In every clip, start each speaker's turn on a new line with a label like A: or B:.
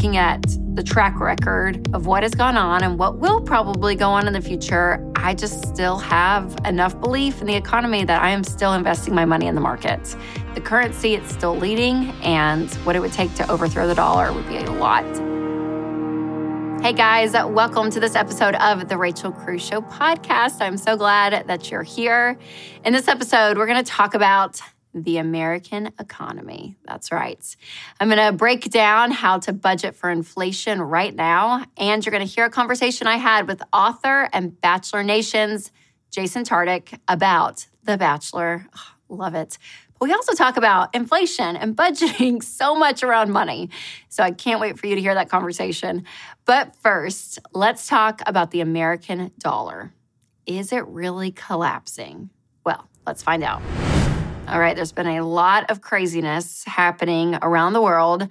A: looking at the track record of what has gone on and what will probably go on in the future, I just still have enough belief in the economy that I am still investing my money in the market. The currency, it's still leading, and what it would take to overthrow the dollar would be a lot. Hey guys, welcome to this episode of the Rachel Cruz Show podcast. I'm so glad that you're here. In this episode, we're going to talk about the American economy. That's right. I'm going to break down how to budget for inflation right now. And you're going to hear a conversation I had with author and Bachelor Nation's Jason Tartick about The Bachelor. Oh, love it. But we also talk about inflation and budgeting so much around money. So I can't wait for you to hear that conversation. But first, let's talk about the American dollar. Is it really collapsing? Well, let's find out. All right, there's been a lot of craziness happening around the world.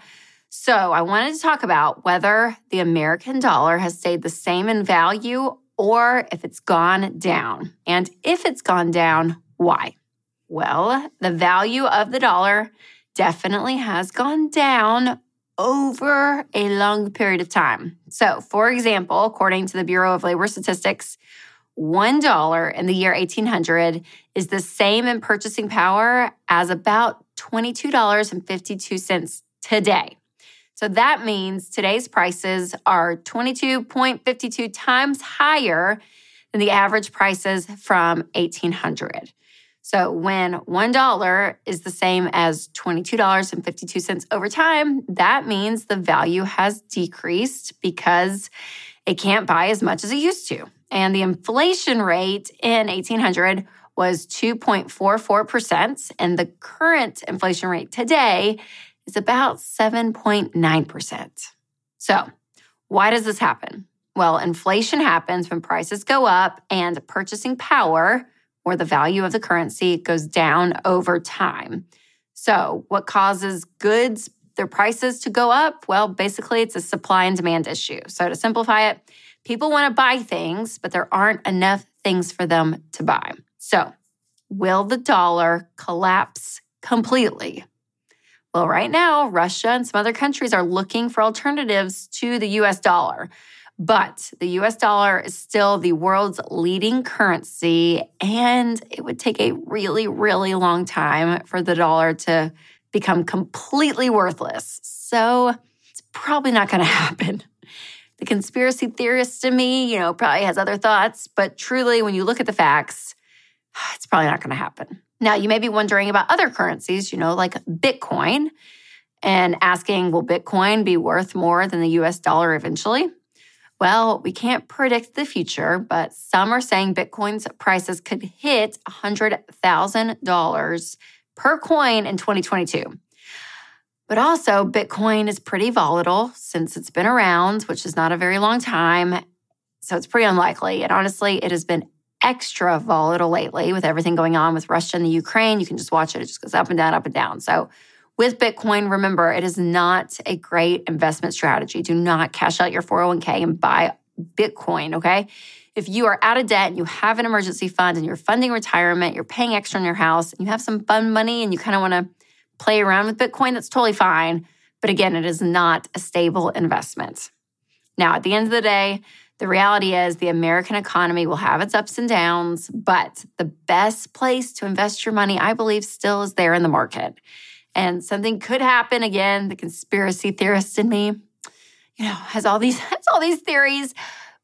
A: So, I wanted to talk about whether the American dollar has stayed the same in value or if it's gone down. And if it's gone down, why? Well, the value of the dollar definitely has gone down over a long period of time. So, for example, according to the Bureau of Labor Statistics, $1 in the year 1800 is the same in purchasing power as about $22.52 today. So that means today's prices are 22.52 times higher than the average prices from 1800. So when $1 is the same as $22.52 over time, that means the value has decreased because it can't buy as much as it used to. And the inflation rate in 1800 was 2.44%. And the current inflation rate today is about 7.9%. So, why does this happen? Well, inflation happens when prices go up and purchasing power, or the value of the currency, goes down over time. So, what causes goods, their prices to go up? Well, basically, it's a supply and demand issue. So, to simplify it, People want to buy things, but there aren't enough things for them to buy. So, will the dollar collapse completely? Well, right now, Russia and some other countries are looking for alternatives to the US dollar. But the US dollar is still the world's leading currency, and it would take a really, really long time for the dollar to become completely worthless. So it's probably not going to happen. The conspiracy theorist in me, you know, probably has other thoughts, but truly, when you look at the facts, it's probably not going to happen. Now, you may be wondering about other currencies, you know, like Bitcoin, and asking, will Bitcoin be worth more than the US dollar eventually? Well, we can't predict the future, but some are saying Bitcoin's prices could hit $100,000 per coin in 2022. But also, Bitcoin is pretty volatile since it's been around, which is not a very long time. So it's pretty unlikely. And honestly, it has been extra volatile lately with everything going on with Russia and the Ukraine. You can just watch it, it just goes up and down, up and down. So with Bitcoin, remember, it is not a great investment strategy. Do not cash out your 401k and buy Bitcoin, okay? If you are out of debt and you have an emergency fund and you're funding retirement, you're paying extra on your house, and you have some fun money and you kind of want to play around with Bitcoin, that's totally fine. But again, it is not a stable investment. Now, at the end of the day, the reality is the American economy will have its ups and downs, but the best place to invest your money, I believe, still is there in the market. And something could happen again. The conspiracy theorist in me, you know, has all these has all these theories.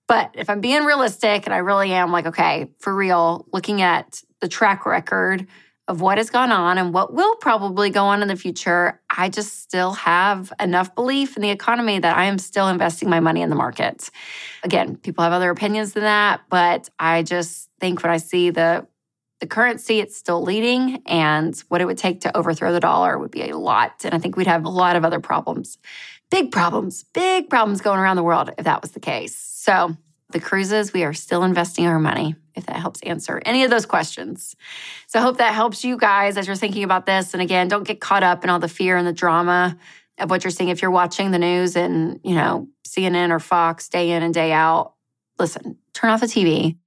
A: But if I'm being realistic, and I really am like, okay, for real, looking at the track record of what has gone on and what will probably go on in the future, I just still have enough belief in the economy that I am still investing my money in the market. Again, people have other opinions than that, but I just think when I see the the currency, it's still leading, and what it would take to overthrow the dollar would be a lot. And I think we'd have a lot of other problems, big problems, big problems going around the world if that was the case. So the Cruzes, we are still investing our money, if that helps answer any of those questions. So I hope that helps you guys as you're thinking about this. And again, don't get caught up in all the fear and the drama of what you're seeing. If you're watching the news and, you know, CNN or Fox day in and day out, listen, turn off the TV,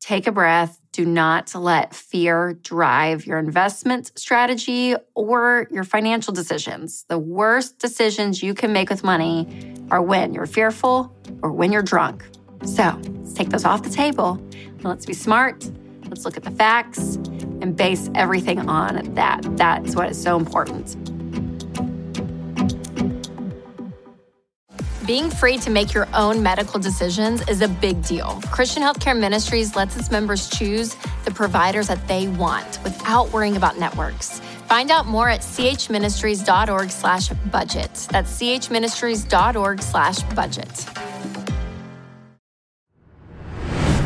A: take a breath, Do not let fear drive your investment strategy or your financial decisions. The worst decisions you can make with money are when you're fearful or when you're drunk. So let's take those off the table let's be smart. Let's look at the facts and base everything on that. That's what is so important. Being free to make your own medical decisions is a big deal. Christian Healthcare Ministries lets its members choose the providers that they want without worrying about networks. Find out more at chministries.org slash budget. That's chministries.org slash budget.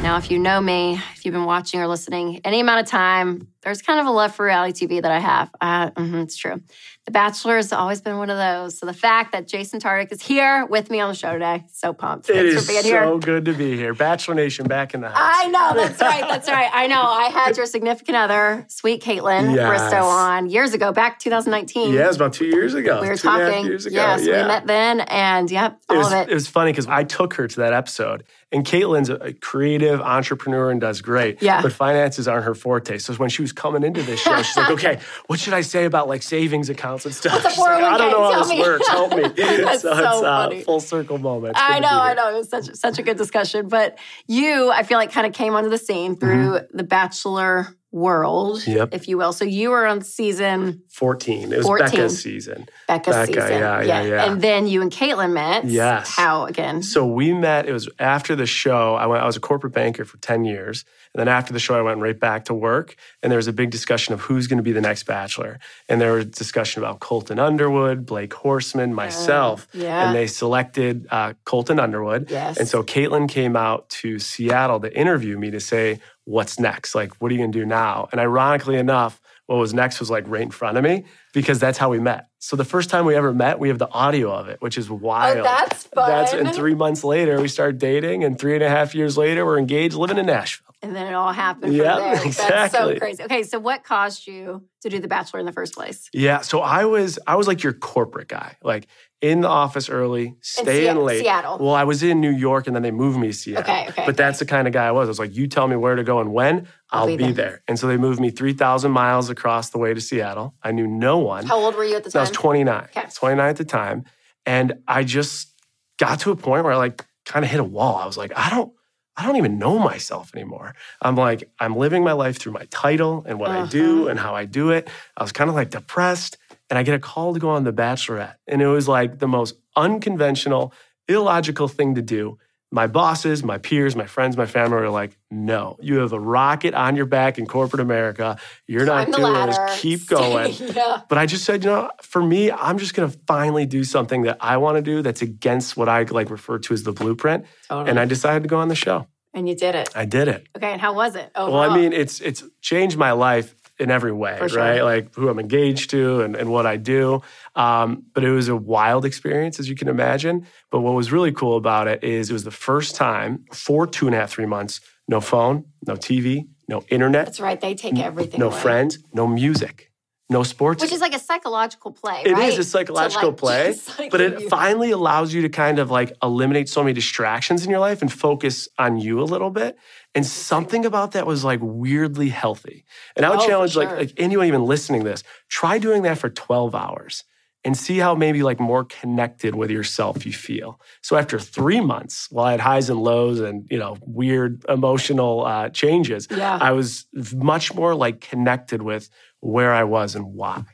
A: Now, if you know me, if you've been watching or listening any amount of time, there's kind of a love for reality TV that I have. Uh, mm-hmm, it's true. The Bachelor has always been one of those. So the fact that Jason Tartick is here with me on the show today, so pumped.
B: It
A: Thanks
B: is
A: for being
B: so
A: here.
B: good to be here. Bachelor Nation back in the house.
A: I know, that's right, that's right. I know. I had your significant other, sweet Kaitlyn
B: Yes.
A: Bristowe, on years ago, back 2019.
B: Yeah, it was about two years ago.
A: We were
B: two and a half
A: talking.
B: years ago.
A: Yes,
B: yeah.
A: we met then, and yep,
B: It
A: all
B: was,
A: of it.
B: it was funny because I took her to that episode, and Kaitlyn's a creative entrepreneur and does great.
A: Yeah.
B: But finances aren't her forte. So when she was coming into this show, she's like, okay, what should I say about like savings accounts and stuff?
A: What's a
B: She's like, I don't know how
A: Tell
B: this
A: me."
B: works. Help me.
A: That's
B: so,
A: so
B: it's
A: funny.
B: uh, full circle moment. It's
A: I know, I know. It was such such a good discussion. But you, I feel like, kind of came onto the scene through the Bachelor world.
B: Yep.
A: if you will. So you were on season
B: 14. It was
A: 14.
B: Becca's season.
A: Becca's
B: Becca,
A: season.
B: yeah, yeah, yeah.
A: And then you and Kaitlyn met.
B: Yes.
A: How again?
B: So we met. It was after the show. I went. I was a corporate banker for ten years, and then after the show, I went right back to work. And there was a big discussion of who's going to be the next Bachelor. And there was discussion about Colton Underwood, Blake Horstmann, myself,
A: yeah.
B: and they selected uh, Colton Underwood.
A: Yes.
B: And so Kaitlyn came out to Seattle to interview me to say, "What's next? Like, what are you going to do now?" And ironically enough. What was next was like right in front of me because that's how we met. So the first time we ever met, we have the audio of it, which is wild.
A: Oh, that's fun.
B: That's and three months later we started dating, and three and a half years later we're engaged, living in Nashville.
A: and then it all happened
B: Yeah,
A: there. That's so crazy. Okay, so what caused you to do The Bachelor in the first place?
B: Yeah, so I was I was like your corporate guy, like in the office early, staying
A: Seattle-
B: late.
A: Seattle.
B: Well, I was in New York, and then they moved me to Seattle.
A: Okay, okay,
B: But that's the kind of guy I was. I was like, you tell me where to go and when,
A: I'll
B: I'll,
A: be there.
B: there. And so they moved me three thousand miles across the way to Seattle. I knew no one.
A: How old were you at the
B: time? I was 29.
A: Okay.
B: 29 at the time. And I just got to a point where I like kind of hit a wall. I was like, I don't, I don't even know myself anymore. I'm like, I'm living my life through my title and what I do
A: Uh-huh.
B: and how I do it. I was kind of like depressed. And I get a call to go on The Bachelorette. And it was like the most unconventional, illogical thing to do. My bosses, my peers, my friends, my family were like, no, you have a rocket on your back in corporate America. You're
A: Climb
B: not doing
A: ladder.
B: this. Keep going.
A: yeah.
B: But I just said, you know, for me, I'm just gonna finally do something that I want to do that's against what I like refer to as the blueprint.
A: Totally.
B: And I decided to go on the show.
A: And you did it.
B: I did it.
A: Okay, and how was it? Oh,
B: Well, I mean, it's it's changed my life in every way,
A: sure.
B: right? Like who I'm engaged to and, and what I do. Um, but it was a wild experience, as you can imagine. But what was really cool about it is it was the first time for two and a half, three months, no phone, no TV, no internet,
A: that's right. They take everything
B: no
A: away.
B: friends, no music, no sports.
A: Which is like a psychological play,
B: It is
A: right?
B: a psychological
A: like,
B: play, but it
A: you-
B: finally allows you to kind of like eliminate so many distractions in your life and focus on you a little bit. And something about that was like weirdly healthy. And I would
A: Oh,
B: challenge
A: sure.
B: like, like anyone even listening to this, try doing that for 12 hours and see how maybe like more connected with yourself you feel. So after three months, while I had highs and lows and you know weird emotional uh, changes,
A: Yeah.
B: I was much more like connected with where I was and why.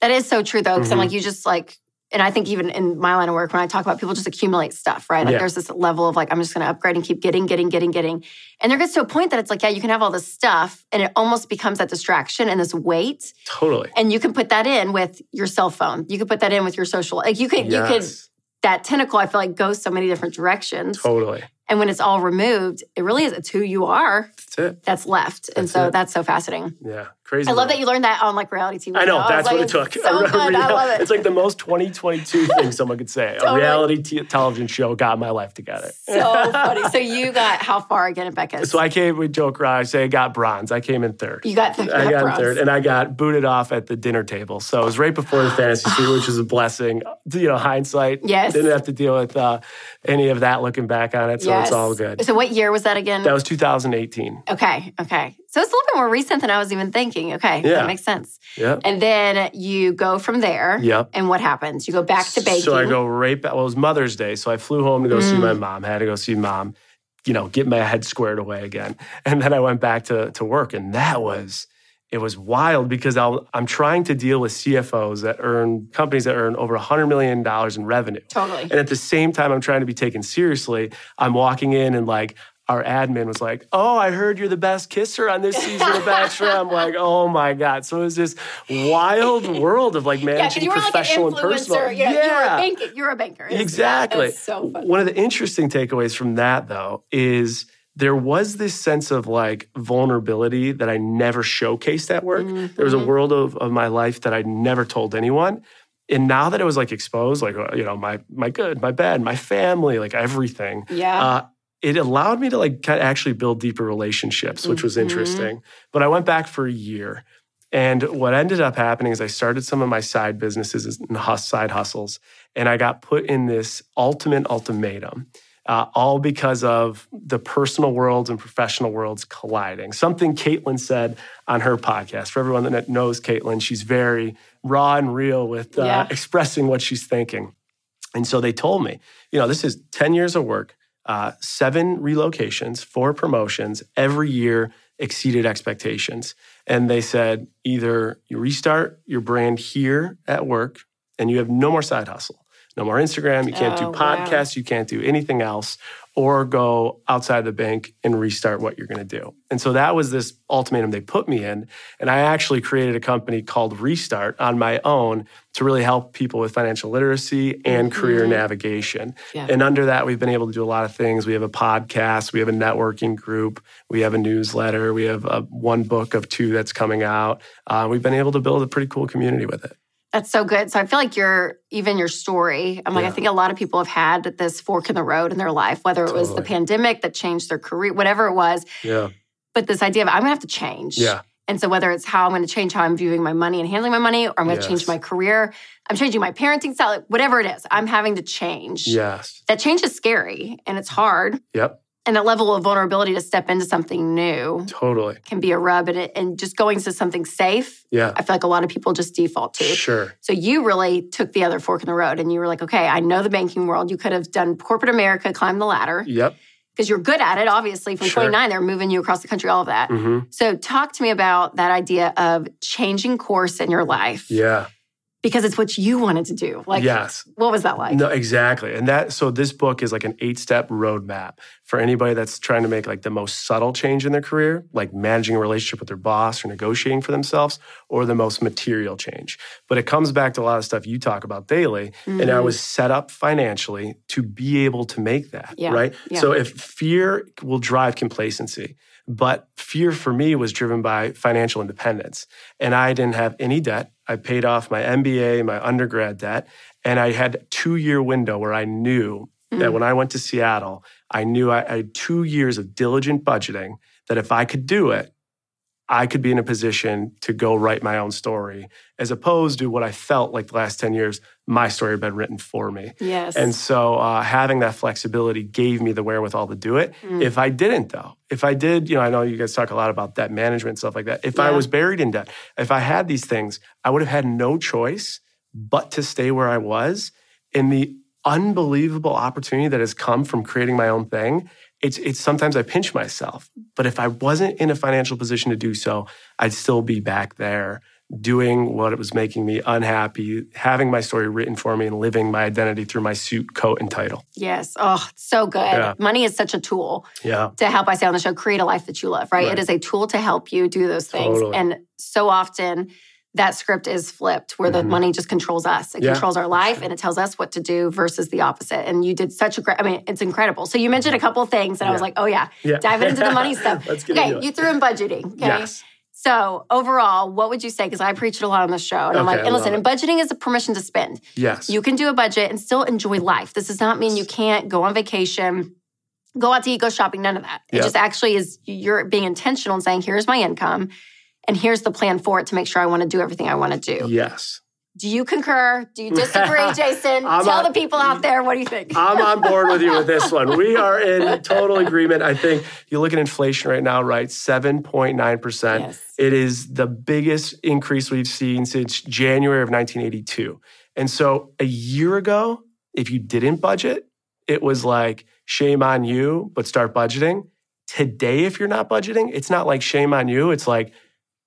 A: That is so true though, because I'm
B: Mhm.
A: like you just like, and I think even in my line of work, when I talk about people just accumulate stuff, right? Like
B: Yeah.
A: there's this level of like I'm just going to upgrade and keep getting, getting, getting, getting, and there gets to a point that it's like, yeah, you can have all this stuff, and it almost becomes that distraction and this weight,
B: Totally.
A: and you can put that in with your cell phone, you could put that in with your social, like you could, you could. That tentacle, I feel like, goes so many different directions.
B: Totally.
A: And when it's all removed, it really is it's who you are
B: That's it.
A: that's left. and so
B: it.
A: that's so fascinating.
B: Yeah. Crazy.
A: I love that you learned that on like reality TV.
B: I know,
A: was
B: that's
A: like,
B: what it took.
A: So good. I love it.
B: It's like the most 2022 thing someone could say.
A: Totally.
B: A reality t- television show got my life together.
A: so funny. So you got how far again at Becca's?
B: So I came with joke around. I say I got bronze. I came in third.
A: you got you
B: I got in
A: bronze.
B: third, and I got booted off at the dinner table. So it was right before the fantasy suite, which was a blessing. You know, hindsight.
A: Yes.
B: Didn't have to deal with uh, any of that looking back on it. So
A: Yes.
B: it's all good.
A: So what year was that again?
B: That was 2018.
A: okay, okay. So it's a little bit more recent than I was even thinking. Okay,
B: Yeah.
A: that makes sense.
B: Yep.
A: And then you go from there.
B: Yep.
A: And what happens? You go back to baking.
B: So I go right back. Well, it was Mother's Day, so I flew home to go see
A: Mm.
B: my mom. I had to go see mom, you know, get my head squared away again, and then I went back to to work, and that was it was wild because I'll, I'm trying to deal with CFOs that earn companies that earn over 100 million dollars in revenue.
A: Totally.
B: And at the same time, I'm trying to be taken seriously. I'm walking in and like our admin was like, "Oh, I heard you're the best kisser on this season of Bachelor." I'm like, "Oh my god!" So it was this wild world of like
A: Yeah,
B: managing
A: you were like an
B: professional and personal.
A: You know, You were a banker. You're a banker. It's-
B: Exactly.
A: So funny.
B: One of the interesting takeaways from that, though, is there was this sense of like vulnerability that I never showcased at work. There was a world of, of my life that I never told anyone. And now that it was like exposed, like, uh, you know, my my good, my bad, my family, like everything,
A: Yeah.
B: uh, it allowed me to like kind of actually build deeper relationships, which was
A: Mhm.
B: interesting. But I went back for a year. And what ended up happening is I started some of my side businesses and side hustles, and I got put in this ultimate ultimatum, uh, all because of the personal worlds and professional worlds colliding. Something Kaitlyn said on her podcast. For everyone that knows Kaitlyn, she's very raw and real with uh,
A: Yeah.
B: expressing what she's thinking. And so they told me, you know, this is 10 years of work, uh, seven relocations, four promotions, every year exceeded expectations. And they said either you restart your brand here at work and you have no more side hustle, no more Instagram, you can't
A: Oh,
B: do
A: wow.
B: podcasts, you can't do anything else, or go outside the bank and restart what you're going to do. And so that was this ultimatum they put me in. And I actually created a company called Restart on my own to really help people with financial literacy and career
A: Mhm.
B: navigation.
A: Yeah.
B: And under that, we've been able to do a lot of things. We have a podcast, we have a networking group, we have a newsletter, we have a, one book of two that's coming out. Uh, we've been able to build a pretty cool community with it.
A: That's so good. So I feel like your even your story. I'm like, I think a lot of people have had this fork in the road in their life, whether it was the pandemic that changed their career, whatever it was.
B: Yeah.
A: But this idea of I'm gonna have to change.
B: Yeah.
A: And so whether it's how I'm gonna change how I'm viewing my money and handling my money, or I'm gonna change my career, I'm changing my parenting style, whatever it is, I'm having to change.
B: Yes.
A: That change is scary and it's hard.
B: Yep.
A: And a level of vulnerability to step into something new
B: Totally.
A: can be a rub. And, it, and just going to something safe,
B: Yeah.
A: I feel like a lot of people just default to.
B: Sure.
A: So you really took the other fork in the road and you were like, okay, I know the banking world. You could have done corporate America, climbed the ladder
B: Yep.
A: because you're good at it. Obviously, from
B: Sure.
A: 29, they're moving you across the country, all of that.
B: hmm
A: So talk to me about that idea of changing course in your life
B: Yeah.
A: Because it's what you wanted to do. Like,
B: yes.
A: what was that like?
B: No, exactly. And that so this book is like an eight-step roadmap for anybody that's trying to make like the most subtle change in their career, like managing a relationship with their boss or negotiating for themselves, or the most material change. But it comes back to a lot of stuff you talk about daily. And I
A: Mhm.
B: was set up financially to be able to make that.
A: Yeah,
B: Right.
A: yeah.
B: So if fear will drive complacency, but fear for me was driven by financial independence. And I didn't have any debt. I paid off my MBA, my undergrad debt, and I had a two year window where I knew that
A: Mm.
B: when I went to Seattle, I knew I, I had two years of diligent budgeting that if I could do it, I could be in a position to go write my own story, as opposed to what I felt like the last 10 years, my story had been written for me.
A: Yes.
B: And so uh, having that flexibility gave me the wherewithal to do it.
A: Mm.
B: If I didn't, though, if I did, you know, I know you guys talk a lot about debt management and stuff like that. If I was buried in debt, if I had these things, I would have had no choice but to stay where I was. In the unbelievable opportunity that has come from creating my own thing, it's, it's sometimes I pinch myself. But if I wasn't in a financial position to do so, I'd still be back there doing what it was making me unhappy, having my story written for me and living my identity through my suit, coat, and title.
A: yes. Oh, so good.
B: Yeah.
A: Money is such a tool.
B: Yeah.
A: to help I say on the show, create a life that you love, right?
B: Right.
A: It is a tool to help you do those things.
B: Totally.
A: And so often that script is flipped where the
B: Mhm.
A: money just controls us. It
B: Yeah,
A: controls our life and it tells us what to do versus the opposite. And you did such a great, I mean, it's incredible. So you mentioned a couple of things and I was like, oh yeah,
B: Yeah.
A: diving into the money stuff.
B: Let's get
A: Okay, you threw in budgeting. Okay.
B: Yes.
A: So overall, what would you say? Because I preach it a lot on the show. And I'm like, and listen, and budgeting is a permission to spend.
B: Yes.
A: You can do a budget and still enjoy life. This does not mean you can't go on vacation, go out to eat, go shopping, none of that. It just actually is you're being intentional and saying, here's my income and here's the plan for it to make sure I want to do everything I want to do.
B: yes.
A: Do you concur? Do you disagree, Jason? Tell
B: on-
A: the people out there what do you think?
B: I'm on board with you with this one. We are in total agreement. I think you look at inflation right now, right? 7.9%.
A: Yes.
B: It is the biggest increase we've seen since January of 1982. And so a year ago, if you didn't budget, it was like, shame on you, but start budgeting. Today, if you're not budgeting, it's not like shame on you. It's like,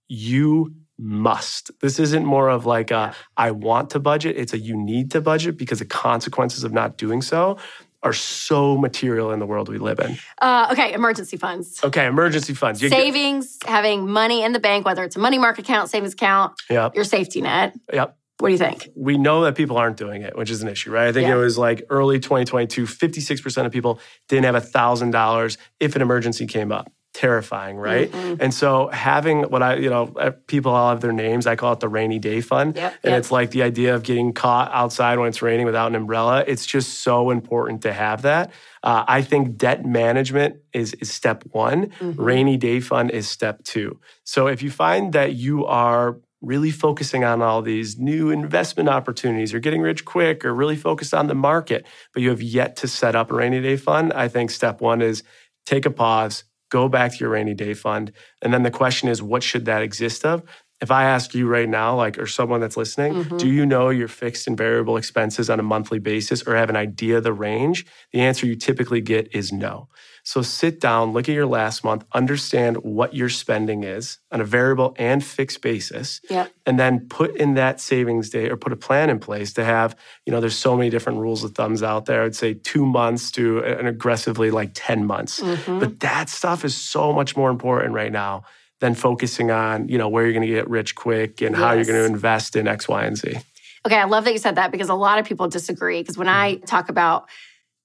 B: you must. This isn't more of like a I want to budget. It's a you need to budget because the consequences of not doing so are so material in the world we live in.
A: Uh, okay, emergency funds.
B: Okay, emergency funds. You get-
A: Savings, having money in the bank, whether it's a money market account, savings account,
B: Yep.
A: your safety net.
B: Yep.
A: What do you think?
B: We know that people aren't doing it, which is an issue, right? I think
A: Yeah.
B: it was like early 2022, 56% of people didn't have $1,000 if an emergency came up. Terrifying, right?
A: Mhm.
B: And so having what I, you know, uh, people all have their names. I call it the rainy day fund.
A: Yep,
B: And
A: yep.
B: it's like the idea of getting caught outside when it's raining without an umbrella. It's just so important to have that. Uh, I think debt management is, is step one.
A: Mhm.
B: Rainy day fund is step two. So if you find that you are really focusing on all these new investment opportunities or getting rich quick or really focused on the market, but you have yet to set up a rainy day fund, I think step one is take a pause, go back to your rainy day fund. And then the question is, what should that exist of? If I ask you right now, like, or someone that's listening,
A: Mhm.
B: do you know your fixed and variable expenses on a monthly basis or have an idea of the range? The answer you typically get is no. So sit down, look at your last month, understand what your spending is on a variable and fixed basis,
A: Yep.
B: and then put in that savings day or put a plan in place to have, you know, there's so many different rules of thumbs out there. I'd say two months to an aggressively like 10 months.
A: Mhm.
B: But that stuff is so much more important right now than focusing on, you know, where you're going to get rich quick and how you're going to invest in X, Y, and Z.
A: Okay, I love that you said that because a lot of people disagree. Because when I
B: Mm-hmm.
A: talk about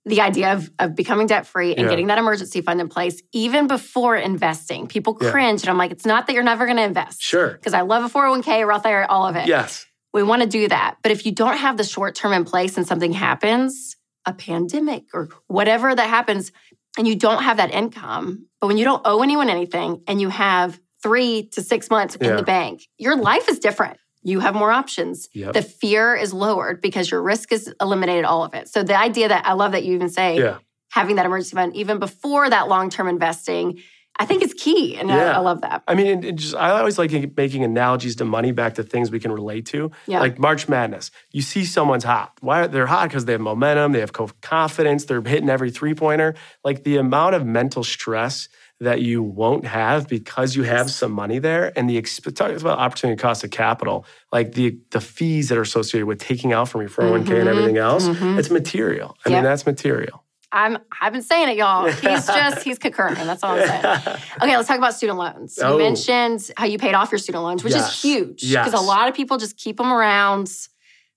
A: the idea of, of becoming debt free and
B: Yeah.
A: getting that emergency fund in place, even before investing, people
B: Yeah.
A: cringe. And I'm like, it's not that you're never going to invest.
B: Sure.
A: Because I love a 401k, Roth IRA, all of it.
B: Yes.
A: We want to do that. But if you don't have the short term in place and something happens, a pandemic or whatever that happens, and you don't have that income, but when you don't owe anyone anything and you have three to six months in the bank, your life is different. You have more options.
B: Yep.
A: The fear is lowered because your risk is eliminated, all of it. So the idea that I love that you even say
B: Yeah.
A: having that emergency fund even before that long term investing, I think is key. And I,
B: Yeah.
A: I love that.
B: I mean, it, it just I always like making analogies to money back to things we can relate to.
A: Yeah.
B: Like March Madness, you see someone's hot. Why they're hot? Because they have momentum, they have confidence, they're hitting every three pointer. Like the amount of mental stress that you won't have because you have some money there, and the exp- talk about opportunity cost of capital, like the the fees that are associated with taking out from your 401k and
A: Mhm.
B: everything else.
A: Mhm.
B: It's material. I
A: Yeah.
B: mean, that's material.
A: I'm I've been saying it, y'all. He's just he's concurring. That's all I'm saying. Okay, let's talk about student loans. You
B: Oh.
A: mentioned how you paid off your student loans, which
B: Yes.
A: is huge because a lot of people just keep them around,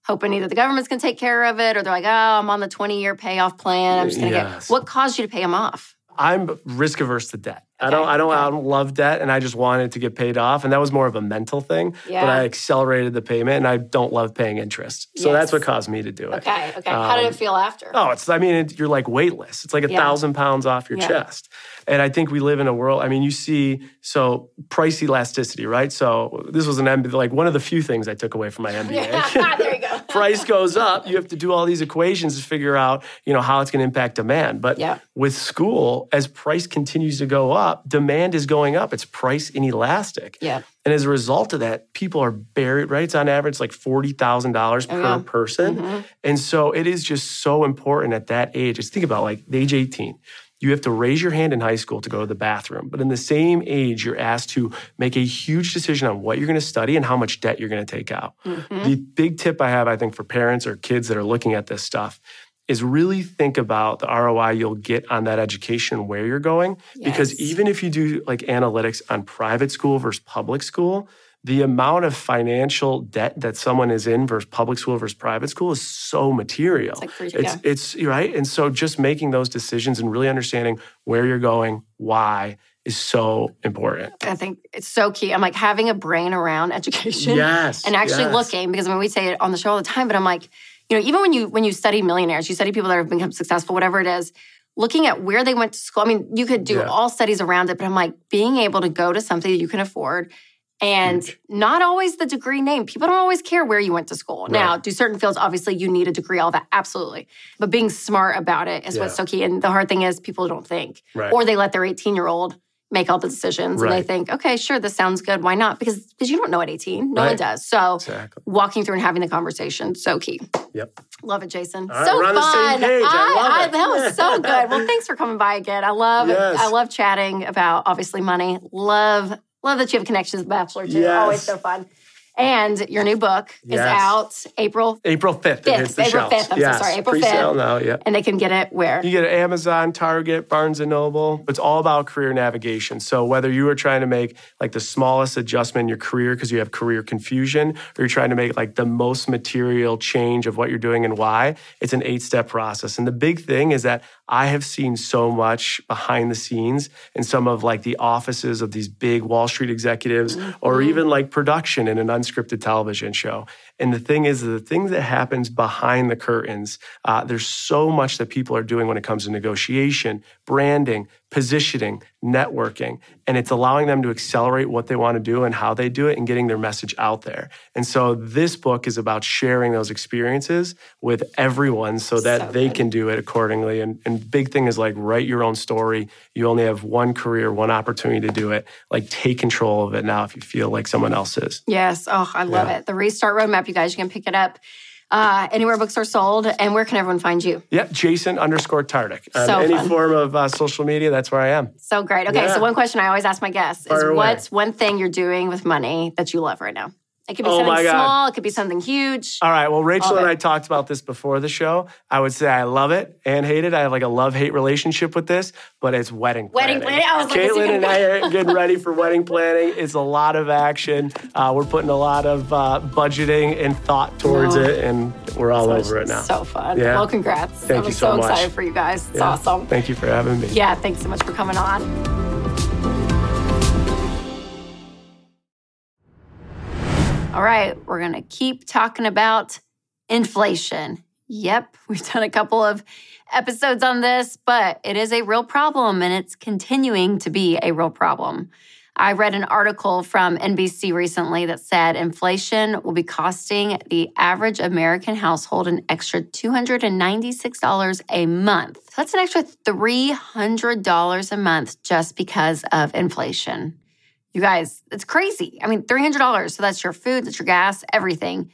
A: hoping either the government's going to take care of it or they're like, oh, I'm on the 20 year payoff plan. I'm just going to
B: Yes.
A: get. What caused you to pay them off?
B: I'm risk averse to debt. I don't I don't
A: okay.
B: I don't love debt and I just wanted to get paid off and that was more of a mental thing.
A: Yeah.
B: But I accelerated the payment and I don't love paying interest. So
A: Yes.
B: that's what caused me to do it.
A: Okay, okay. how did
B: Um,
A: it feel after?
B: Oh, it's I mean it, you're like weightless. It's like a
A: Yeah.
B: thousand pounds off your
A: Yeah.
B: chest. And I think we live in a world. I mean, you see so price elasticity, right? So this was an MBA, like one of the few things I took away from my MBA.
A: there you go.
B: Price goes up, you have to do all these equations to figure out, you know, how it's going to impact demand. But
A: Yeah.
B: with school, as price continues to go up, demand is going up. It's price inelastic.
A: Yeah.
B: And as a result of that, people are buried, right? It's on average like $40,000 per
A: Oh, yeah.
B: person.
A: Mhm.
B: And so it is just so important at that age. Just think about like the age 18. You have to raise your hand in high school to go to the bathroom. But in the same age, you're asked to make a huge decision on what you're going to study and how much debt you're going to take out.
A: Mhm.
B: The big tip I have, I think, for parents or kids that are looking at this stuff is really think about the ROI you'll get on that education where you're going. Because even if you do like analytics on private school versus public school, the amount of financial debt that someone is in versus public school versus private school is so material.
A: It's like
B: It's
A: yeah.
B: it's right. And so just making those decisions and really understanding where you're going, why is so important.
A: I think it's so key. I'm like having a brain around education.
B: Yes.
A: and actually
B: yes.
A: looking because when we say it on the show all the time but i'm like you know even when you when you study millionaires you study people that have become successful whatever it is looking at where they went to school i mean you could do
B: Yeah.
A: all studies around it but i'm like being able to go to something that you can afford And
B: Huge.
A: not always the degree name. People don't always care where you went to school. Now, do certain fields, obviously, you need a degree, all that, absolutely. But being smart about it is what's so key. And the hard thing is, people don't think.
B: Right.
A: Or they let their 18 year old make all the decisions and they think, okay, sure, this sounds good. Why not? Because because you don't know at 18. No one does. So
B: exactly.
A: walking through and having the conversation, so key.
B: Yep.
A: Love it, Jason.
B: All right,
A: so
B: the
A: fun.
B: I love it.
A: that was so good. Well, thanks for coming by again. I love
B: Yes.
A: I love chatting about obviously money. Love love that you have connections with Bachelor too.
B: Yes.
A: Always so fun. And your new book is
B: Yes.
A: out April,
B: April 5th,
A: Fifth, April
B: shelves.
A: 5th, I'm so sorry, April
B: Pre-sale
A: 5th.
B: now, yeah.
A: and they can get it where?
B: You get it at Amazon, Target, Barnes and Noble. It's all about career navigation. So whether you are trying to make like the smallest adjustment in your career because you have career confusion, or you're trying to make like the most material change of what you're doing and why, it's an eight-step process. And the big thing is that I have seen so much behind the scenes in some of like the offices of these big Wall Street executives, or mm-hmm. even like production in an unscripted television show. And the thing is, the thing that happens behind the curtains, uh, there's so much that people are doing when it comes to negotiation, branding, positioning, networking, and it's allowing them to accelerate what they want to do and how they do it and getting their message out there. And so this book is about sharing those experiences with everyone so that
A: So
B: they
A: good.
B: can do it accordingly. And, and big thing is like write your own story. You only have one career, one opportunity to do it. Like take control of it now if you feel like someone else is.
A: Yes. Oh, I love
B: Yeah.
A: it. The Restart Roadmap, you guys, you can pick it up uh, anywhere books are sold. And where can everyone find you?
B: Yeah, Jason underscore Tartick. On
A: So
B: any
A: fun.
B: form of uh, social media, that's where I am.
A: So great. Okay,
B: Yeah.
A: so one question I always ask my guests is
B: away.
A: what's one thing you're doing with money that you love right now? It could be
B: Oh
A: something small, it could be something huge.
B: All right. Well, Rachel and. I talked about this before the show. I would say I love it and hate it. I have like a love hate relationship with this, but it's wedding planning.
A: Wedding
B: planning.
A: I was like,
B: Kaitlyn
A: gonna
B: and I are getting ready for wedding planning. It's a lot of action. Uh, we're putting a lot of uh, budgeting and thought towards it, and we're all
A: So-
B: over it now.
A: So fun.
B: Yeah.
A: Well, congrats.
B: Thank
A: I'm
B: you so
A: so
B: much.
A: excited for you guys. It's
B: Yeah.
A: awesome.
B: Thank you for having me.
A: Yeah, thanks so much for coming on. All right, we're going to keep talking about inflation. Yep, we've done a couple of episodes on this, but it is a real problem and it's continuing to be a real problem. I read an article from NBC recently that said inflation will be costing the average American household an extra $296 a month. That's an extra $300 a month just because of inflation. You guys, it's crazy. I mean, $300. So that's your food, that's your gas, everything.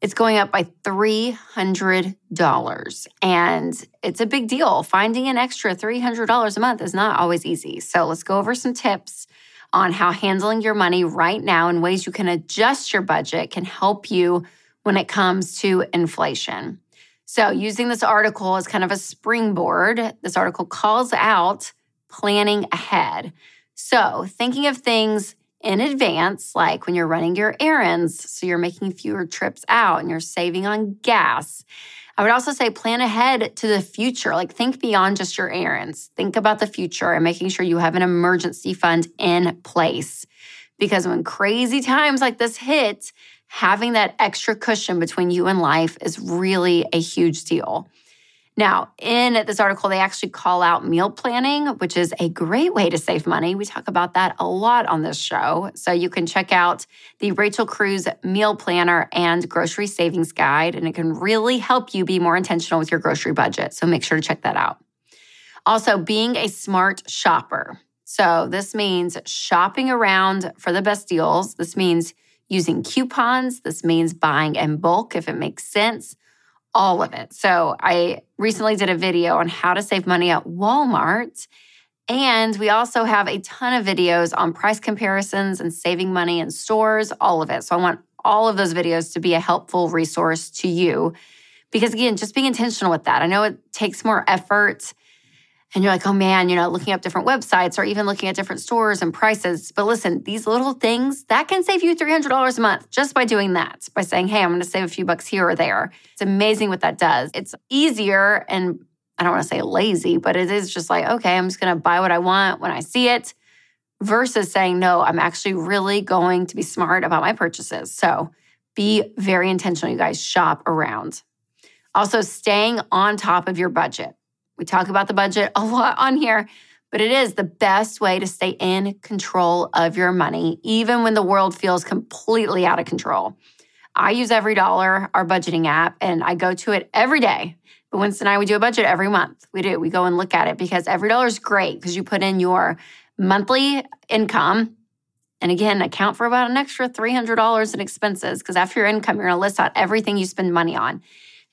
A: It's going up by $300. And it's a big deal. Finding an extra $300 a month is not always easy. So let's go over some tips on how handling your money right now and ways you can adjust your budget can help you when it comes to inflation. So, using this article as kind of a springboard, this article calls out planning ahead. So, thinking of things in advance, like when you're running your errands, so you're making fewer trips out and you're saving on gas. I would also say plan ahead to the future, like think beyond just your errands. Think about the future and making sure you have an emergency fund in place. Because when crazy times like this hit, having that extra cushion between you and life is really a huge deal. Now, in this article, they actually call out meal planning, which is a great way to save money. We talk about that a lot on this show. So you can check out the Rachel Cruz Meal Planner and Grocery Savings Guide, and it can really help you be more intentional with your grocery budget. So make sure to check that out. Also, being a smart shopper. So this means shopping around for the best deals. This means using coupons. This means buying in bulk if it makes sense all of it. So I recently did a video on how to save money at Walmart. And we also have a ton of videos on price comparisons and saving money in stores, all of it. So I want all of those videos to be a helpful resource to you. Because again, just being intentional with that. I know it takes more effort. And you're like, oh man, you know, looking up different websites or even looking at different stores and prices. But listen, these little things that can save you $300 a month just by doing that, by saying, hey, I'm going to save a few bucks here or there. It's amazing what that does. It's easier and I don't want to say lazy, but it is just like, okay, I'm just going to buy what I want when I see it versus saying, no, I'm actually really going to be smart about my purchases. So be very intentional, you guys. Shop around. Also, staying on top of your budget. We talk about the budget a lot on here, but it is the best way to stay in control of your money, even when the world feels completely out of control. I use EveryDollar, our budgeting app, and I go to it every day. But Winston and I, we do a budget every month. We do. We go and look at it because EveryDollar is great because you put in your monthly income and again, account for about an extra $300 in expenses because after your income, you're going to list out everything you spend money on.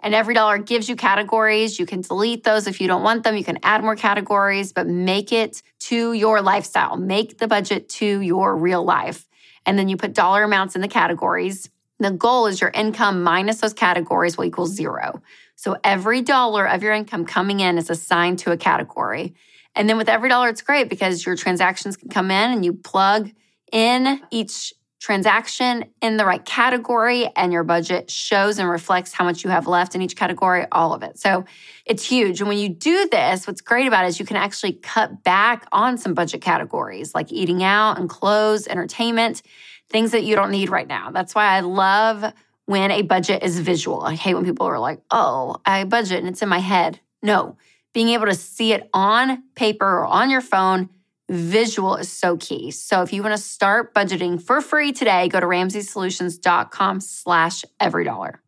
A: And every dollar gives you categories. You can delete those if you don't want them. You can add more categories, but make it to your lifestyle. Make the budget to your real life. And then you put dollar amounts in the categories. The goal is your income minus those categories will equal zero. So every dollar of your income coming in is assigned to a category. And then with every dollar, it's great because your transactions can come in and you plug in each transaction in the right category and your budget shows and reflects how much you have left in each category, all of it. So it's huge. And when you do this, what's great about it is you can actually cut back on some budget categories like eating out and clothes, entertainment, things that you don't need right now. That's why I love when a budget is visual. I hate when people are like, oh, I budget and it's in my head. No, being able to see it on paper or on your phone Visual is so key. So if you want to start budgeting for free today, go to ramseysolutions.com slash every dollar.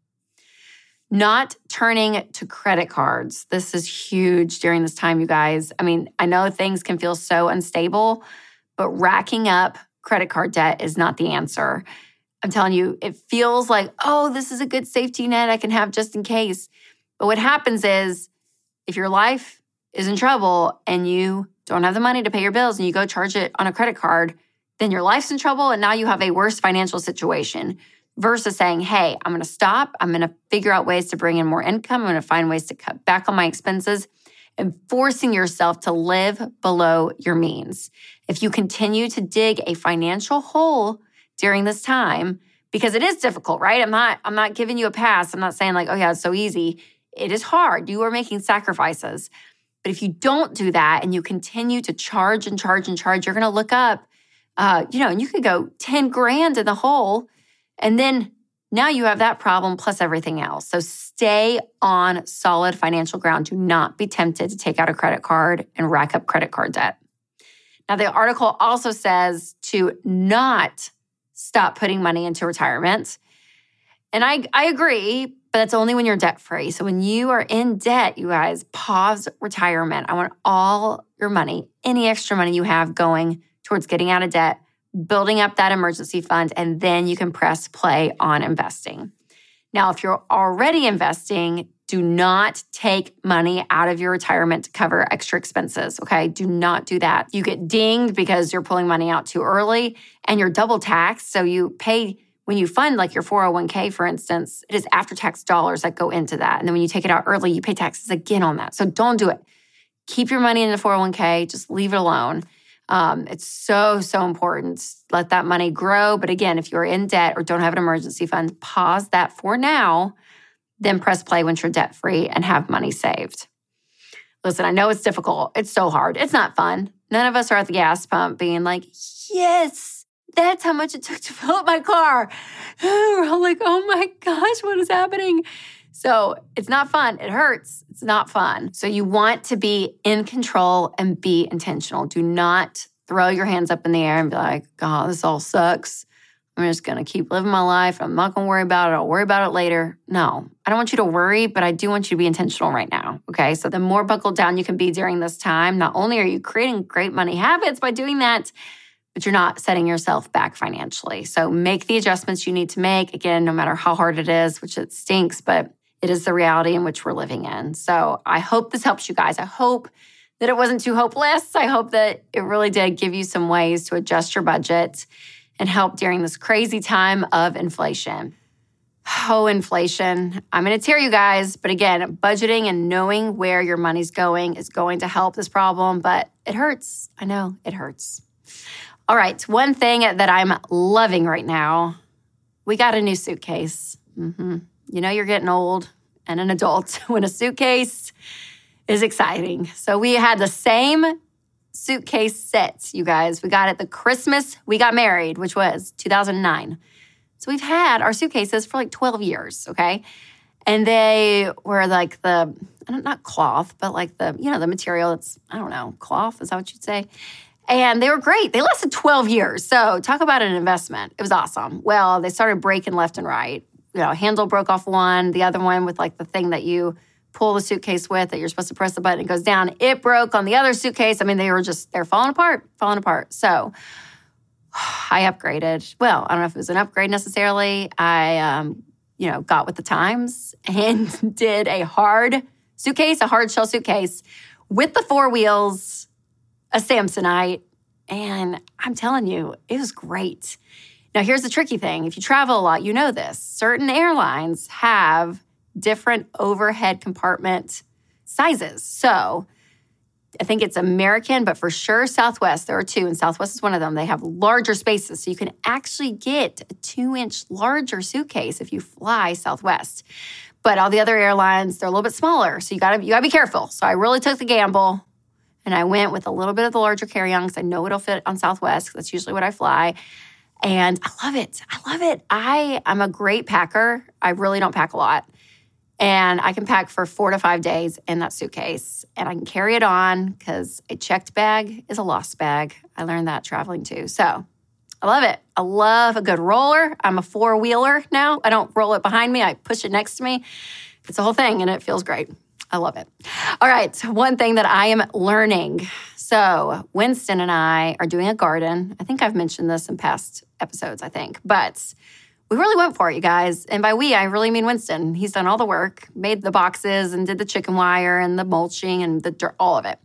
A: Not turning to credit cards. This is huge during this time, you guys. I mean, I know things can feel so unstable, but racking up credit card debt is not the answer. I'm telling you, it feels like, oh, this is a good safety net I can have just in case. But what happens is if your life is in trouble and you don't have the money to pay your bills and you go charge it on a credit card, then your life's in trouble and now you have a worse financial situation versus saying, hey, I'm going to stop. I'm going to figure out ways to bring in more income. I'm going to find ways to cut back on my expenses and forcing yourself to live below your means. If you continue to dig a financial hole during this time, because it is difficult, right? I'm not I'm not giving you a pass. I'm not saying like, oh yeah, it's so easy. It is hard. You are making sacrifices. But if you don't do that and you continue to charge and charge and charge, you're going to look up, uh, you know, and you could go 10 grand in the hole. And then now you have that problem plus everything else. So stay on solid financial ground. Do not be tempted to take out a credit card and rack up credit card debt. Now, the article also says to not stop putting money into retirement. And I, I agree, but that's only when you're debt free. So when you are in debt, you guys pause retirement. I want all your money, any extra money you have going towards getting out of debt, building up that emergency fund, and then you can press play on investing. Now, if you're already investing, do not take money out of your retirement to cover extra expenses. Okay. Do not do that. You get dinged because you're pulling money out too early and you're double taxed. So you pay when you fund like your 401k, for instance, it is after tax dollars that go into that. And then when you take it out early, you pay taxes again on that. So don't do it. Keep your money in the 401k, just leave it alone. Um, it's so, so important. Let that money grow. But again, if you're in debt or don't have an emergency fund, pause that for now, then press play when you're debt free and have money saved. Listen, I know it's difficult. It's so hard. It's not fun. None of us are at the gas pump being like, yes, that's how much it took to fill up my car. We're all like, oh my gosh, what is happening? So it's not fun. It hurts. It's not fun. So you want to be in control and be intentional. Do not throw your hands up in the air and be like, God, this all sucks. I'm just going to keep living my life. I'm not going to worry about it. I'll worry about it later. No, I don't want you to worry, but I do want you to be intentional right now. Okay. So the more buckled down you can be during this time, not only are you creating great money habits by doing that, but you're not setting yourself back financially. So make the adjustments you need to make. Again, no matter how hard it is, which it stinks, but it is the reality in which we're living in. So I hope this helps you guys. I hope that it wasn't too hopeless. I hope that it really did give you some ways to adjust your budget and help during this crazy time of inflation. Oh, inflation. I'm going to tear you guys. But again, budgeting and knowing where your money's going is going to help this problem, but it hurts. I know it hurts. All right, one thing that I'm loving right now we got a new suitcase. Mm-hmm. You know, you're getting old and an adult when a suitcase is exciting. So we had the same suitcase set, you guys. We got it the Christmas we got married, which was 2009. So we've had our suitcases for like 12 years, okay? And they were like the not cloth, but like the, you know, the material that's, I don't know, cloth, is that what you'd say? And they were great. They lasted 12 years. So talk about an investment. It was awesome. Well, they started breaking left and right. You know, handle broke off one, the other one with like the thing that you pull the suitcase with that you're supposed to press the button, it goes down. It broke on the other suitcase. I mean, they were just, they're falling apart, falling apart. So I upgraded. Well, I don't know if it was an upgrade necessarily. I, um, you know, got with the times and did a hard suitcase, a hard shell suitcase with the four wheels, a Samsonite. And I'm telling you, it was great. Now, here's the tricky thing if you travel a lot, you know this. Certain airlines have different overhead compartment sizes. So, I think it's American, but for sure Southwest. There are two, and Southwest is one of them. They have larger spaces, so you can actually get a two-inch larger suitcase if you fly Southwest. But all the other airlines, they're a little bit smaller, so you gotta you gotta be careful. So I really took the gamble, and I went with a little bit of the larger carry-on because I know it'll fit on Southwest. That's usually what I fly. And I love it. I love it. I I'm a great packer. I really don't pack a lot. And I can pack for four to five days in that suitcase and I can carry it on because a checked bag is a lost bag. I learned that traveling too. So I love it. I love a good roller. I'm a four wheeler now. I don't roll it behind me, I push it next to me. It's a whole thing and it feels great. I love it. All right, one thing that I am learning. So, Winston and I are doing a garden. I think I've mentioned this in past episodes, I think, but we really went for it, you guys. And by we, I really mean Winston. He's done all the work, made the boxes and did the chicken wire and the mulching and the dirt, all of it.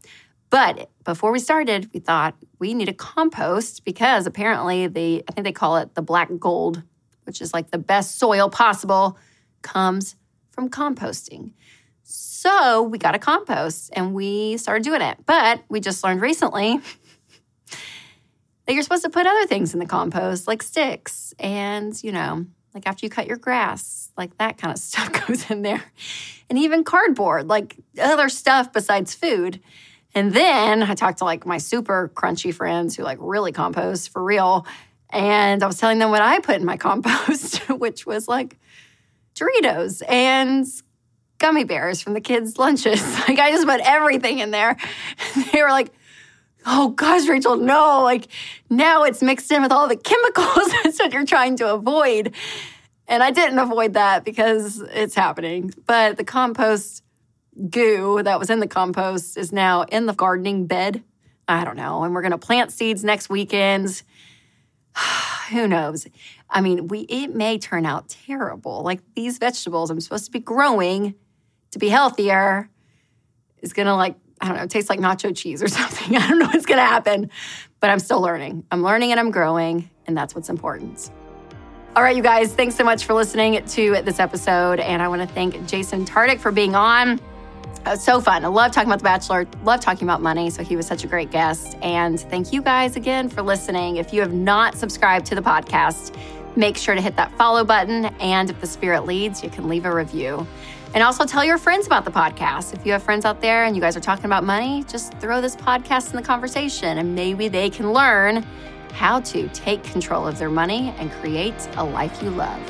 A: But before we started, we thought we need a compost because apparently the I think they call it the black gold, which is like the best soil possible, comes from composting. So we got a compost and we started doing it. But we just learned recently that you're supposed to put other things in the compost, like sticks and, you know, like after you cut your grass, like that kind of stuff goes in there. And even cardboard, like other stuff besides food. And then I talked to like my super crunchy friends who like really compost for real. And I was telling them what I put in my compost, which was like Doritos and gummy bears from the kids' lunches. Like I just put everything in there. they were like, oh gosh, Rachel, no, like now it's mixed in with all the chemicals. That's what you're trying to avoid. And I didn't avoid that because it's happening. But the compost goo that was in the compost is now in the gardening bed. I don't know. And we're going to plant seeds next weekend. Who knows? I mean, we it may turn out terrible. Like these vegetables I'm supposed to be growing to be healthier is going to like I don't know, taste like nacho cheese or something. I don't know what's going to happen, but I'm still learning. I'm learning and I'm growing, and that's what's important. All right, you guys, thanks so much for listening to this episode. And I want to thank Jason Tartick for being on. It was so fun. I love talking about The Bachelor, love talking about money. So he was such a great guest. And thank you guys again for listening. If you have not subscribed to the podcast, make sure to hit that follow button. And if the spirit leads, you can leave a review. And also tell your friends about the podcast. If you have friends out there and you guys are talking about money, just throw this podcast in the conversation and maybe they can learn how to take control of their money and create a life you love.